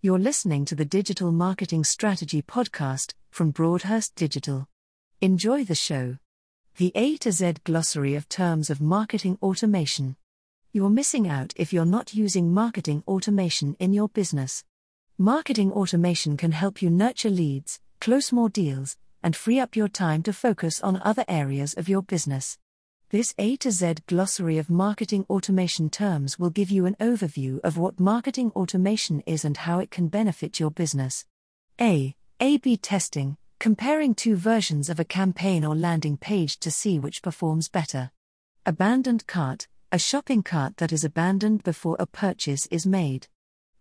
You're listening to the Digital Marketing Strategy Podcast from Broadhurst Digital. Enjoy the show. The A to Z glossary of terms of marketing automation. You're missing out if you're not using marketing automation in your business. Marketing automation can help you nurture leads, close more deals, and free up your time to focus on other areas of your business. This A to Z glossary of marketing automation terms will give you an overview of what marketing automation is and how it can benefit your business. A. A B testing, comparing two versions of a campaign or landing page to see which performs better. Abandoned cart, a shopping cart that is abandoned before a purchase is made.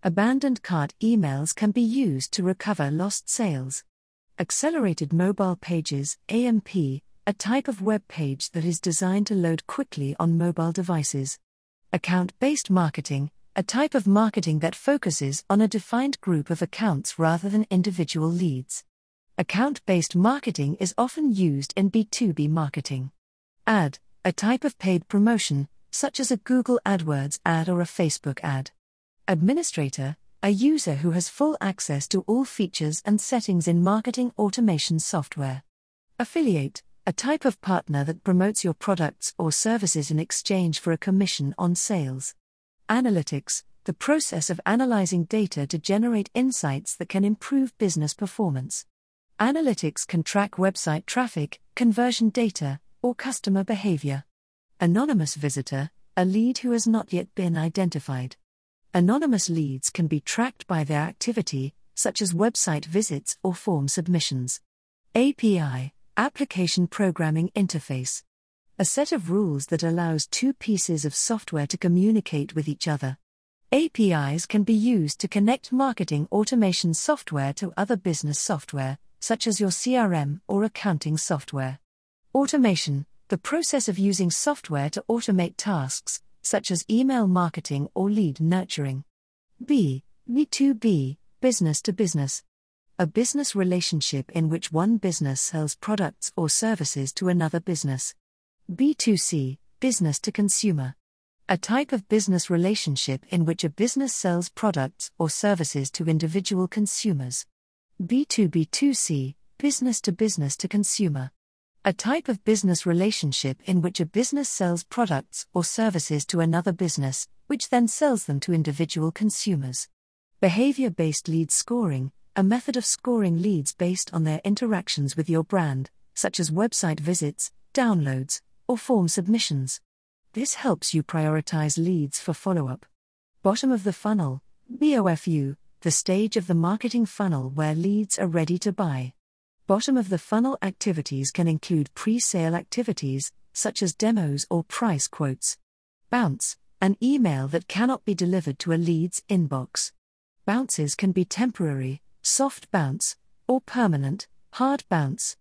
Abandoned cart emails can be used to recover lost sales. Accelerated mobile pages, AMP, a type of web page that is designed to load quickly on mobile devices. Account based marketing, a type of marketing that focuses on a defined group of accounts rather than individual leads. Account based marketing is often used in B2B marketing. Ad, a type of paid promotion, such as a Google AdWords ad or a Facebook ad. Administrator, a user who has full access to all features and settings in marketing automation software. Affiliate, a type of partner that promotes your products or services in exchange for a commission on sales. Analytics, the process of analyzing data to generate insights that can improve business performance. Analytics can track website traffic, conversion data, or customer behavior. Anonymous visitor, a lead who has not yet been identified. Anonymous leads can be tracked by their activity, such as website visits or form submissions. API, Application Programming Interface. A set of rules that allows two pieces of software to communicate with each other. APIs can be used to connect marketing automation software to other business software, such as your CRM or accounting software. Automation, the process of using software to automate tasks, such as email marketing or lead nurturing. B. B2B, business to business a business relationship in which one business sells products or services to another business. B2C, business to consumer. A type of business relationship in which a business sells products or services to individual consumers. B2B2C, business to business to consumer. A type of business relationship in which a business sells products or services to another business, which then sells them to individual consumers. Behavior based lead scoring, a method of scoring leads based on their interactions with your brand, such as website visits, downloads, or form submissions. This helps you prioritize leads for follow up. Bottom of the funnel, BOFU, the stage of the marketing funnel where leads are ready to buy. Bottom of the funnel activities can include pre sale activities, such as demos or price quotes. Bounce, an email that cannot be delivered to a lead's inbox. Bounces can be temporary, soft bounce, or permanent, hard bounce.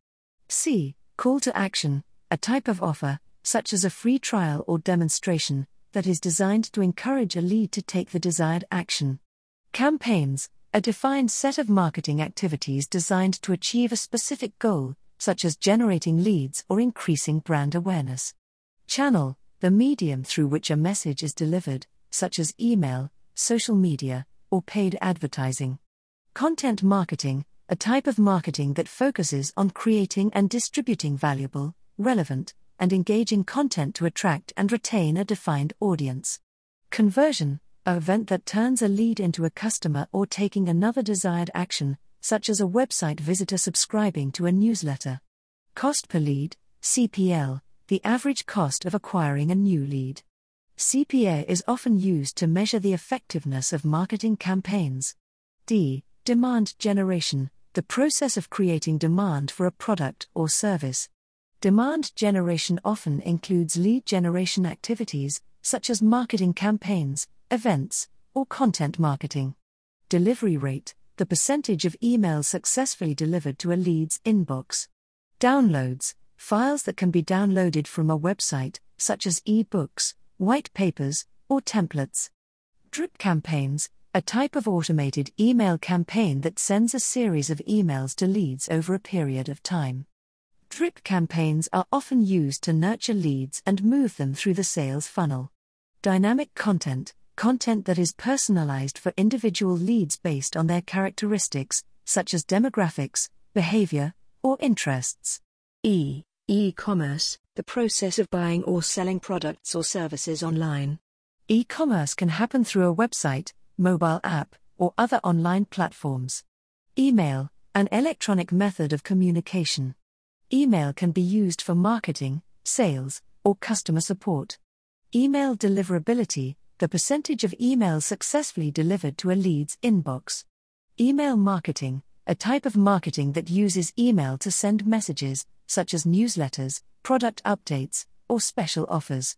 C. Call to action, a type of offer, such as a free trial or demonstration, that is designed to encourage a lead to take the desired action. Campaigns, a defined set of marketing activities designed to achieve a specific goal, such as generating leads or increasing brand awareness. Channel, the medium through which a message is delivered, such as email, social media, or paid advertising. Content marketing, a type of marketing that focuses on creating and distributing valuable, relevant, and engaging content to attract and retain a defined audience. Conversion, a event that turns a lead into a customer or taking another desired action, such as a website visitor subscribing to a newsletter. Cost per lead, CPL, the average cost of acquiring a new lead. CPA is often used to measure the effectiveness of marketing campaigns. D. Demand generation, the process of creating demand for a product or service. Demand generation often includes lead generation activities, such as marketing campaigns, events, or content marketing. Delivery rate, the percentage of emails successfully delivered to a lead's inbox. Downloads, files that can be downloaded from a website, such as e books, white papers, or templates. Drip campaigns, a type of automated email campaign that sends a series of emails to leads over a period of time. Drip campaigns are often used to nurture leads and move them through the sales funnel. Dynamic content, content that is personalized for individual leads based on their characteristics, such as demographics, behavior, or interests. E. E commerce, the process of buying or selling products or services online. E commerce can happen through a website, mobile app, or other online platforms. Email, an electronic method of communication. Email can be used for marketing, sales, or customer support. Email deliverability, the percentage of emails successfully delivered to a lead's inbox. Email marketing, a type of marketing that uses email to send messages, such as newsletters, product updates, or special offers.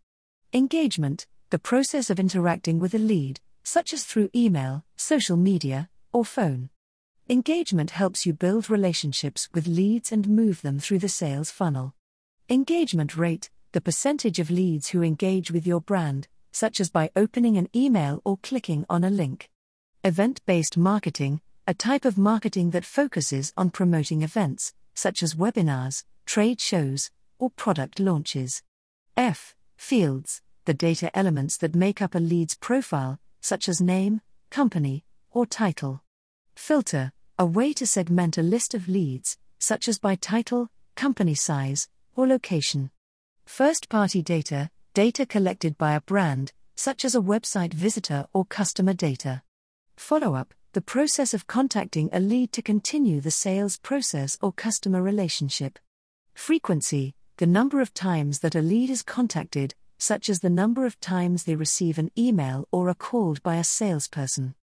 Engagement, the process of interacting with a lead, such as through email, social media, or phone. Engagement helps you build relationships with leads and move them through the sales funnel. Engagement rate, the percentage of leads who engage with your brand, such as by opening an email or clicking on a link. Event based marketing, a type of marketing that focuses on promoting events, such as webinars, trade shows, or product launches. F. Fields, the data elements that make up a lead's profile, such as name, company, or title. Filter, a way to segment a list of leads, such as by title, company size, or location. First party data, data collected by a brand, such as a website visitor or customer data. Follow up, the process of contacting a lead to continue the sales process or customer relationship. Frequency, the number of times that a lead is contacted, such as the number of times they receive an email or are called by a salesperson.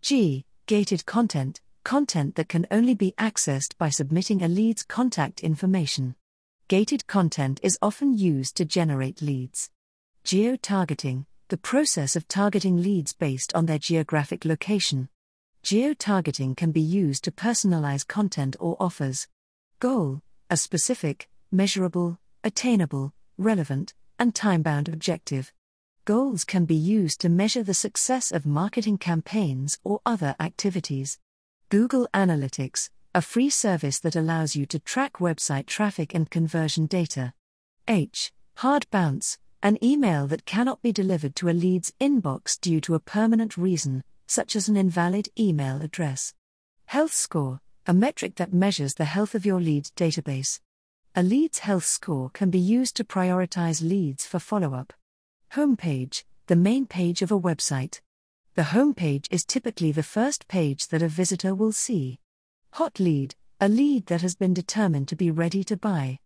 G. Gated content, content that can only be accessed by submitting a lead's contact information. Gated content is often used to generate leads. Geo targeting, the process of targeting leads based on their geographic location. Geo targeting can be used to personalize content or offers. Goal, a specific, measurable, attainable, relevant, and time bound objective. Goals can be used to measure the success of marketing campaigns or other activities. Google Analytics, a free service that allows you to track website traffic and conversion data. H. Hard bounce, an email that cannot be delivered to a lead's inbox due to a permanent reason, such as an invalid email address. Health score, a metric that measures the health of your lead database. A lead's health score can be used to prioritize leads for follow up. Homepage, the main page of a website. The homepage is typically the first page that a visitor will see. Hot lead, a lead that has been determined to be ready to buy.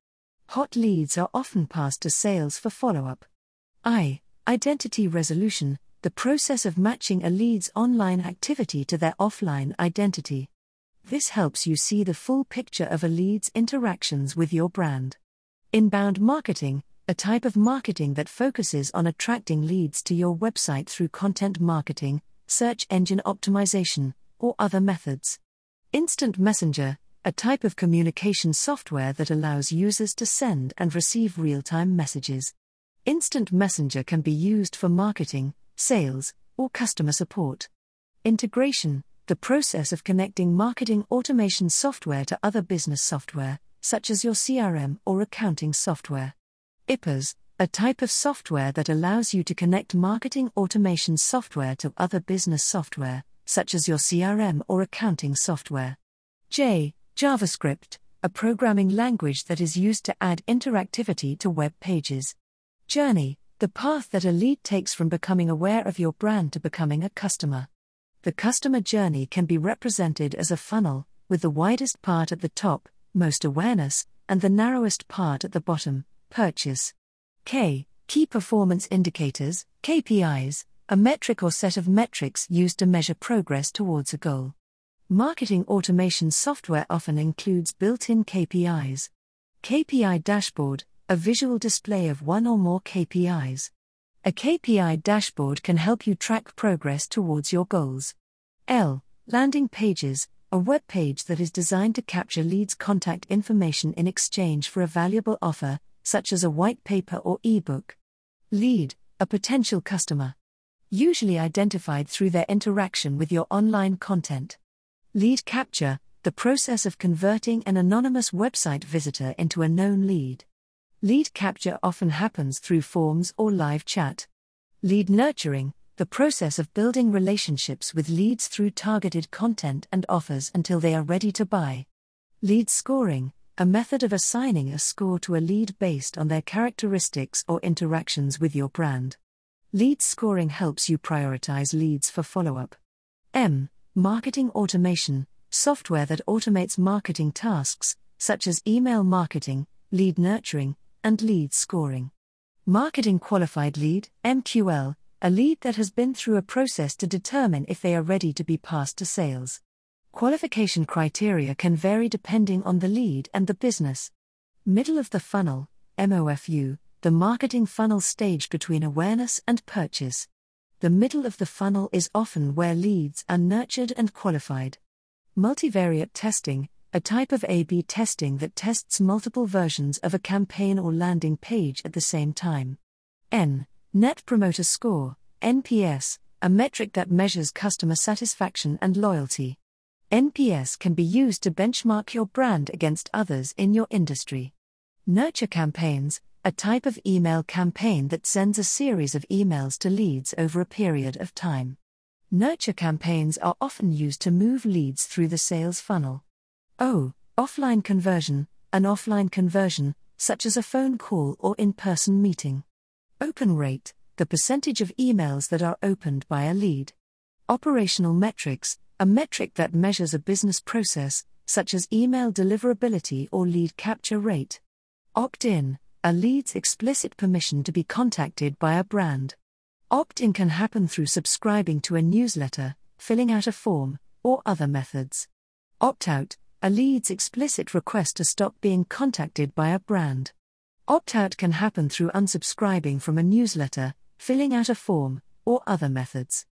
Hot leads are often passed to sales for follow up. I. Identity resolution, the process of matching a lead's online activity to their offline identity. This helps you see the full picture of a lead's interactions with your brand. Inbound marketing, a type of marketing that focuses on attracting leads to your website through content marketing, search engine optimization, or other methods. Instant Messenger, a type of communication software that allows users to send and receive real time messages. Instant Messenger can be used for marketing, sales, or customer support. Integration, the process of connecting marketing automation software to other business software, such as your CRM or accounting software. iPaaS, a type of software that allows you to connect marketing automation software to other business software, such as your CRM or accounting software. J. JavaScript, a programming language that is used to add interactivity to web pages. Journey, the path that a lead takes from becoming aware of your brand to becoming a customer. The customer journey can be represented as a funnel, with the widest part at the top, most awareness, and the narrowest part at the bottom, Purchase. K. Key Performance Indicators, KPIs, a metric or set of metrics used to measure progress towards a goal. Marketing automation software often includes built in KPIs. KPI dashboard, a visual display of one or more KPIs. A KPI dashboard can help you track progress towards your goals. L. Landing pages, a web page that is designed to capture leads' contact information in exchange for a valuable offer, such as a white paper or ebook. Lead, a potential customer. Usually identified through their interaction with your online content. Lead capture, the process of converting an anonymous website visitor into a known lead. Lead capture often happens through forms or live chat. Lead nurturing, the process of building relationships with leads through targeted content and offers until they are ready to buy. Lead scoring, a method of assigning a score to a lead based on their characteristics or interactions with your brand. Lead scoring helps you prioritize leads for follow up. M. Marketing automation, software that automates marketing tasks, such as email marketing, lead nurturing, and lead scoring. Marketing qualified lead, MQL, a lead that has been through a process to determine if they are ready to be passed to sales. Qualification criteria can vary depending on the lead and the business. Middle of the funnel, MOFU, the marketing funnel stage between awareness and purchase. The middle of the funnel is often where leads are nurtured and qualified. Multivariate testing, a type of A B testing that tests multiple versions of a campaign or landing page at the same time. N. Net Promoter Score, NPS, a metric that measures customer satisfaction and loyalty. NPS can be used to benchmark your brand against others in your industry. Nurture campaigns, a type of email campaign that sends a series of emails to leads over a period of time. Nurture campaigns are often used to move leads through the sales funnel. O. Offline conversion, an offline conversion, such as a phone call or in person meeting. Open rate, the percentage of emails that are opened by a lead. Operational metrics, a metric that measures a business process, such as email deliverability or lead capture rate. Opt in, a lead's explicit permission to be contacted by a brand. Opt in can happen through subscribing to a newsletter, filling out a form, or other methods. Opt out, a lead's explicit request to stop being contacted by a brand. Opt out can happen through unsubscribing from a newsletter, filling out a form, or other methods.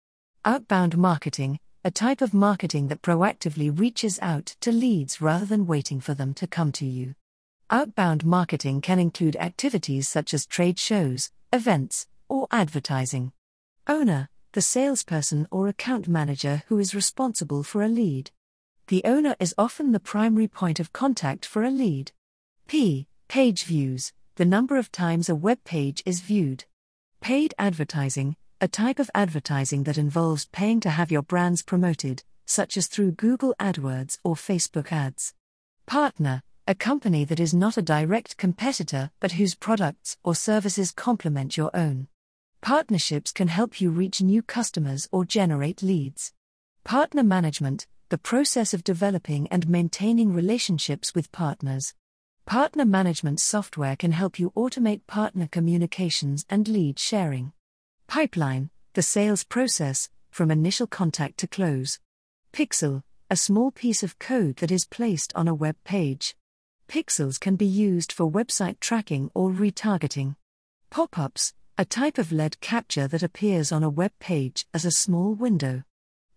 Outbound marketing, a type of marketing that proactively reaches out to leads rather than waiting for them to come to you. Outbound marketing can include activities such as trade shows, events, or advertising. Owner, the salesperson or account manager who is responsible for a lead. The owner is often the primary point of contact for a lead. P. Page views, the number of times a web page is viewed. Paid advertising, a type of advertising that involves paying to have your brands promoted, such as through Google AdWords or Facebook ads. Partner, a company that is not a direct competitor but whose products or services complement your own. Partnerships can help you reach new customers or generate leads. Partner management, the process of developing and maintaining relationships with partners. Partner management software can help you automate partner communications and lead sharing. Pipeline, the sales process, from initial contact to close. Pixel, a small piece of code that is placed on a web page. Pixels can be used for website tracking or retargeting. Pop ups, a type of lead capture that appears on a web page as a small window.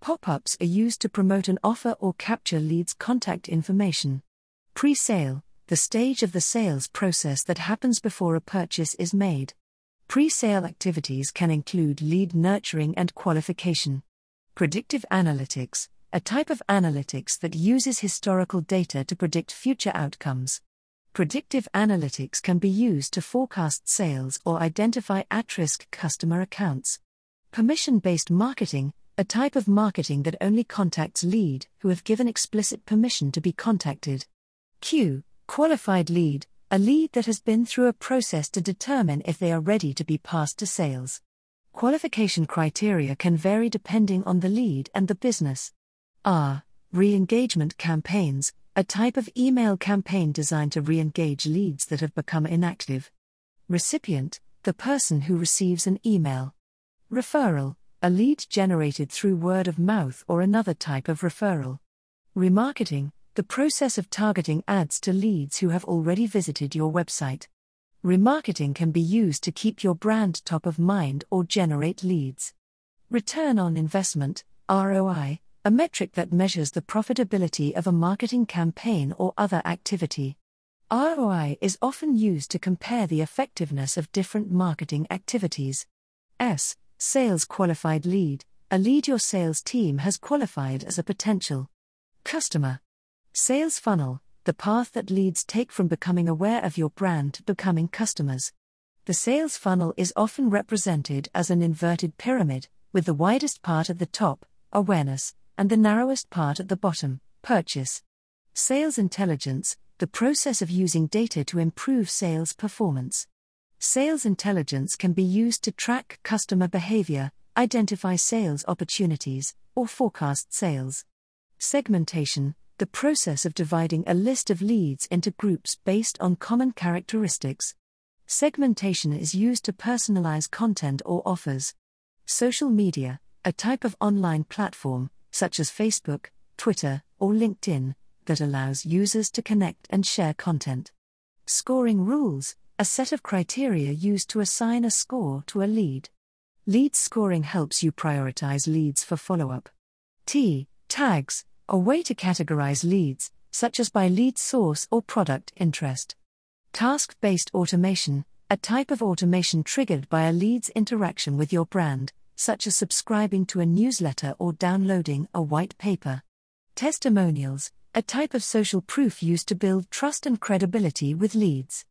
Pop ups are used to promote an offer or capture leads' contact information. Pre sale, the stage of the sales process that happens before a purchase is made. Pre sale activities can include lead nurturing and qualification. Predictive analytics, a type of analytics that uses historical data to predict future outcomes. Predictive analytics can be used to forecast sales or identify at risk customer accounts. Permission based marketing, a type of marketing that only contacts lead who have given explicit permission to be contacted. Q. Qualified lead, a lead that has been through a process to determine if they are ready to be passed to sales. Qualification criteria can vary depending on the lead and the business. R. Re engagement campaigns, a type of email campaign designed to re engage leads that have become inactive. Recipient, the person who receives an email. Referral, a lead generated through word of mouth or another type of referral. Remarketing, the process of targeting ads to leads who have already visited your website. Remarketing can be used to keep your brand top of mind or generate leads. Return on investment, ROI, a metric that measures the profitability of a marketing campaign or other activity. ROI is often used to compare the effectiveness of different marketing activities. S. Sales qualified lead, a lead your sales team has qualified as a potential customer. Sales funnel, the path that leads take from becoming aware of your brand to becoming customers. The sales funnel is often represented as an inverted pyramid, with the widest part at the top, awareness, and the narrowest part at the bottom, purchase. Sales intelligence, the process of using data to improve sales performance. Sales intelligence can be used to track customer behavior, identify sales opportunities, or forecast sales. Segmentation, the process of dividing a list of leads into groups based on common characteristics. Segmentation is used to personalize content or offers. Social media, a type of online platform, such as Facebook, Twitter, or LinkedIn, that allows users to connect and share content. Scoring rules, a set of criteria used to assign a score to a lead. Lead scoring helps you prioritize leads for follow up. T. Tags, a way to categorize leads, such as by lead source or product interest. Task based automation, a type of automation triggered by a lead's interaction with your brand, such as subscribing to a newsletter or downloading a white paper. Testimonials, a type of social proof used to build trust and credibility with leads.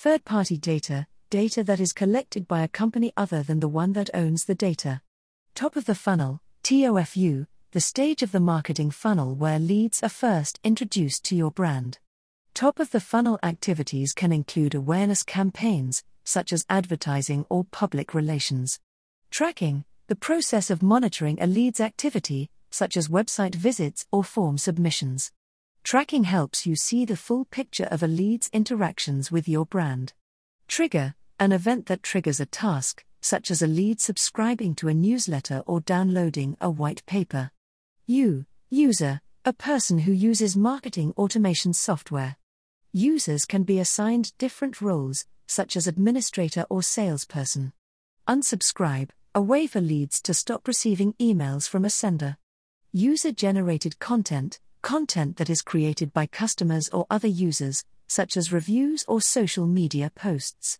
Third party data, data that is collected by a company other than the one that owns the data. Top of the funnel, TOFU, the stage of the marketing funnel where leads are first introduced to your brand. Top of the funnel activities can include awareness campaigns, such as advertising or public relations. Tracking, the process of monitoring a lead's activity, such as website visits or form submissions. Tracking helps you see the full picture of a lead's interactions with your brand. Trigger, an event that triggers a task, such as a lead subscribing to a newsletter or downloading a white paper. U. User, a person who uses marketing automation software. Users can be assigned different roles, such as administrator or salesperson. Unsubscribe, a way for leads to stop receiving emails from a sender. User generated content, content that is created by customers or other users, such as reviews or social media posts.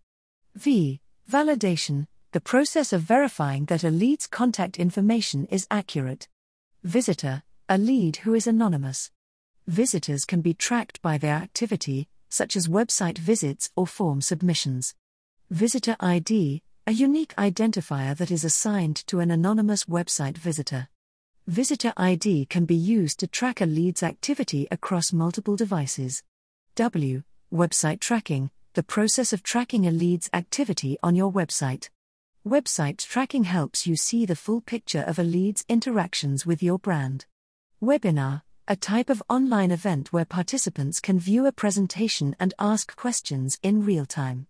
V. Validation, the process of verifying that a lead's contact information is accurate. Visitor, a lead who is anonymous. Visitors can be tracked by their activity, such as website visits or form submissions. Visitor ID, a unique identifier that is assigned to an anonymous website visitor. Visitor ID can be used to track a lead's activity across multiple devices. W. Website tracking, the process of tracking a lead's activity on your website. Website tracking helps you see the full picture of a lead's interactions with your brand. Webinar, a type of online event where participants can view a presentation and ask questions in real time.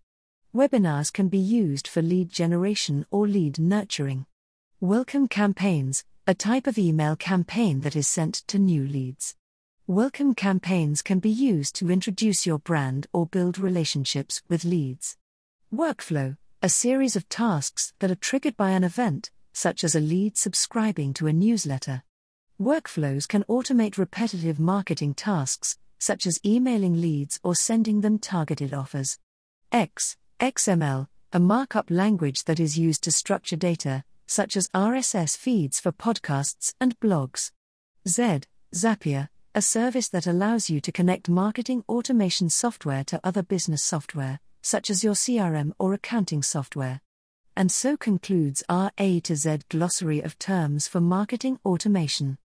Webinars can be used for lead generation or lead nurturing. Welcome campaigns, a type of email campaign that is sent to new leads. Welcome campaigns can be used to introduce your brand or build relationships with leads. Workflow, a series of tasks that are triggered by an event, such as a lead subscribing to a newsletter. Workflows can automate repetitive marketing tasks, such as emailing leads or sending them targeted offers. X, XML, a markup language that is used to structure data, such as RSS feeds for podcasts and blogs. Z, Zapier, a service that allows you to connect marketing automation software to other business software, such as your CRM or accounting software. And so concludes our A to Z glossary of terms for marketing automation.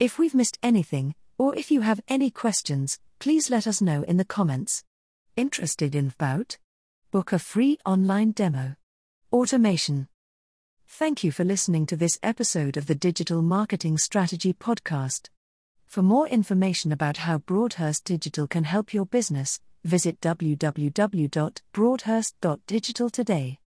If we've missed anything, or if you have any questions, please let us know in the comments. Interested in Bout? Book a free online demo. Automation. Thank you for listening to this episode of the Digital Marketing Strategy Podcast. For more information about how Broadhurst Digital can help your business, visit www.broadhurst.digital today.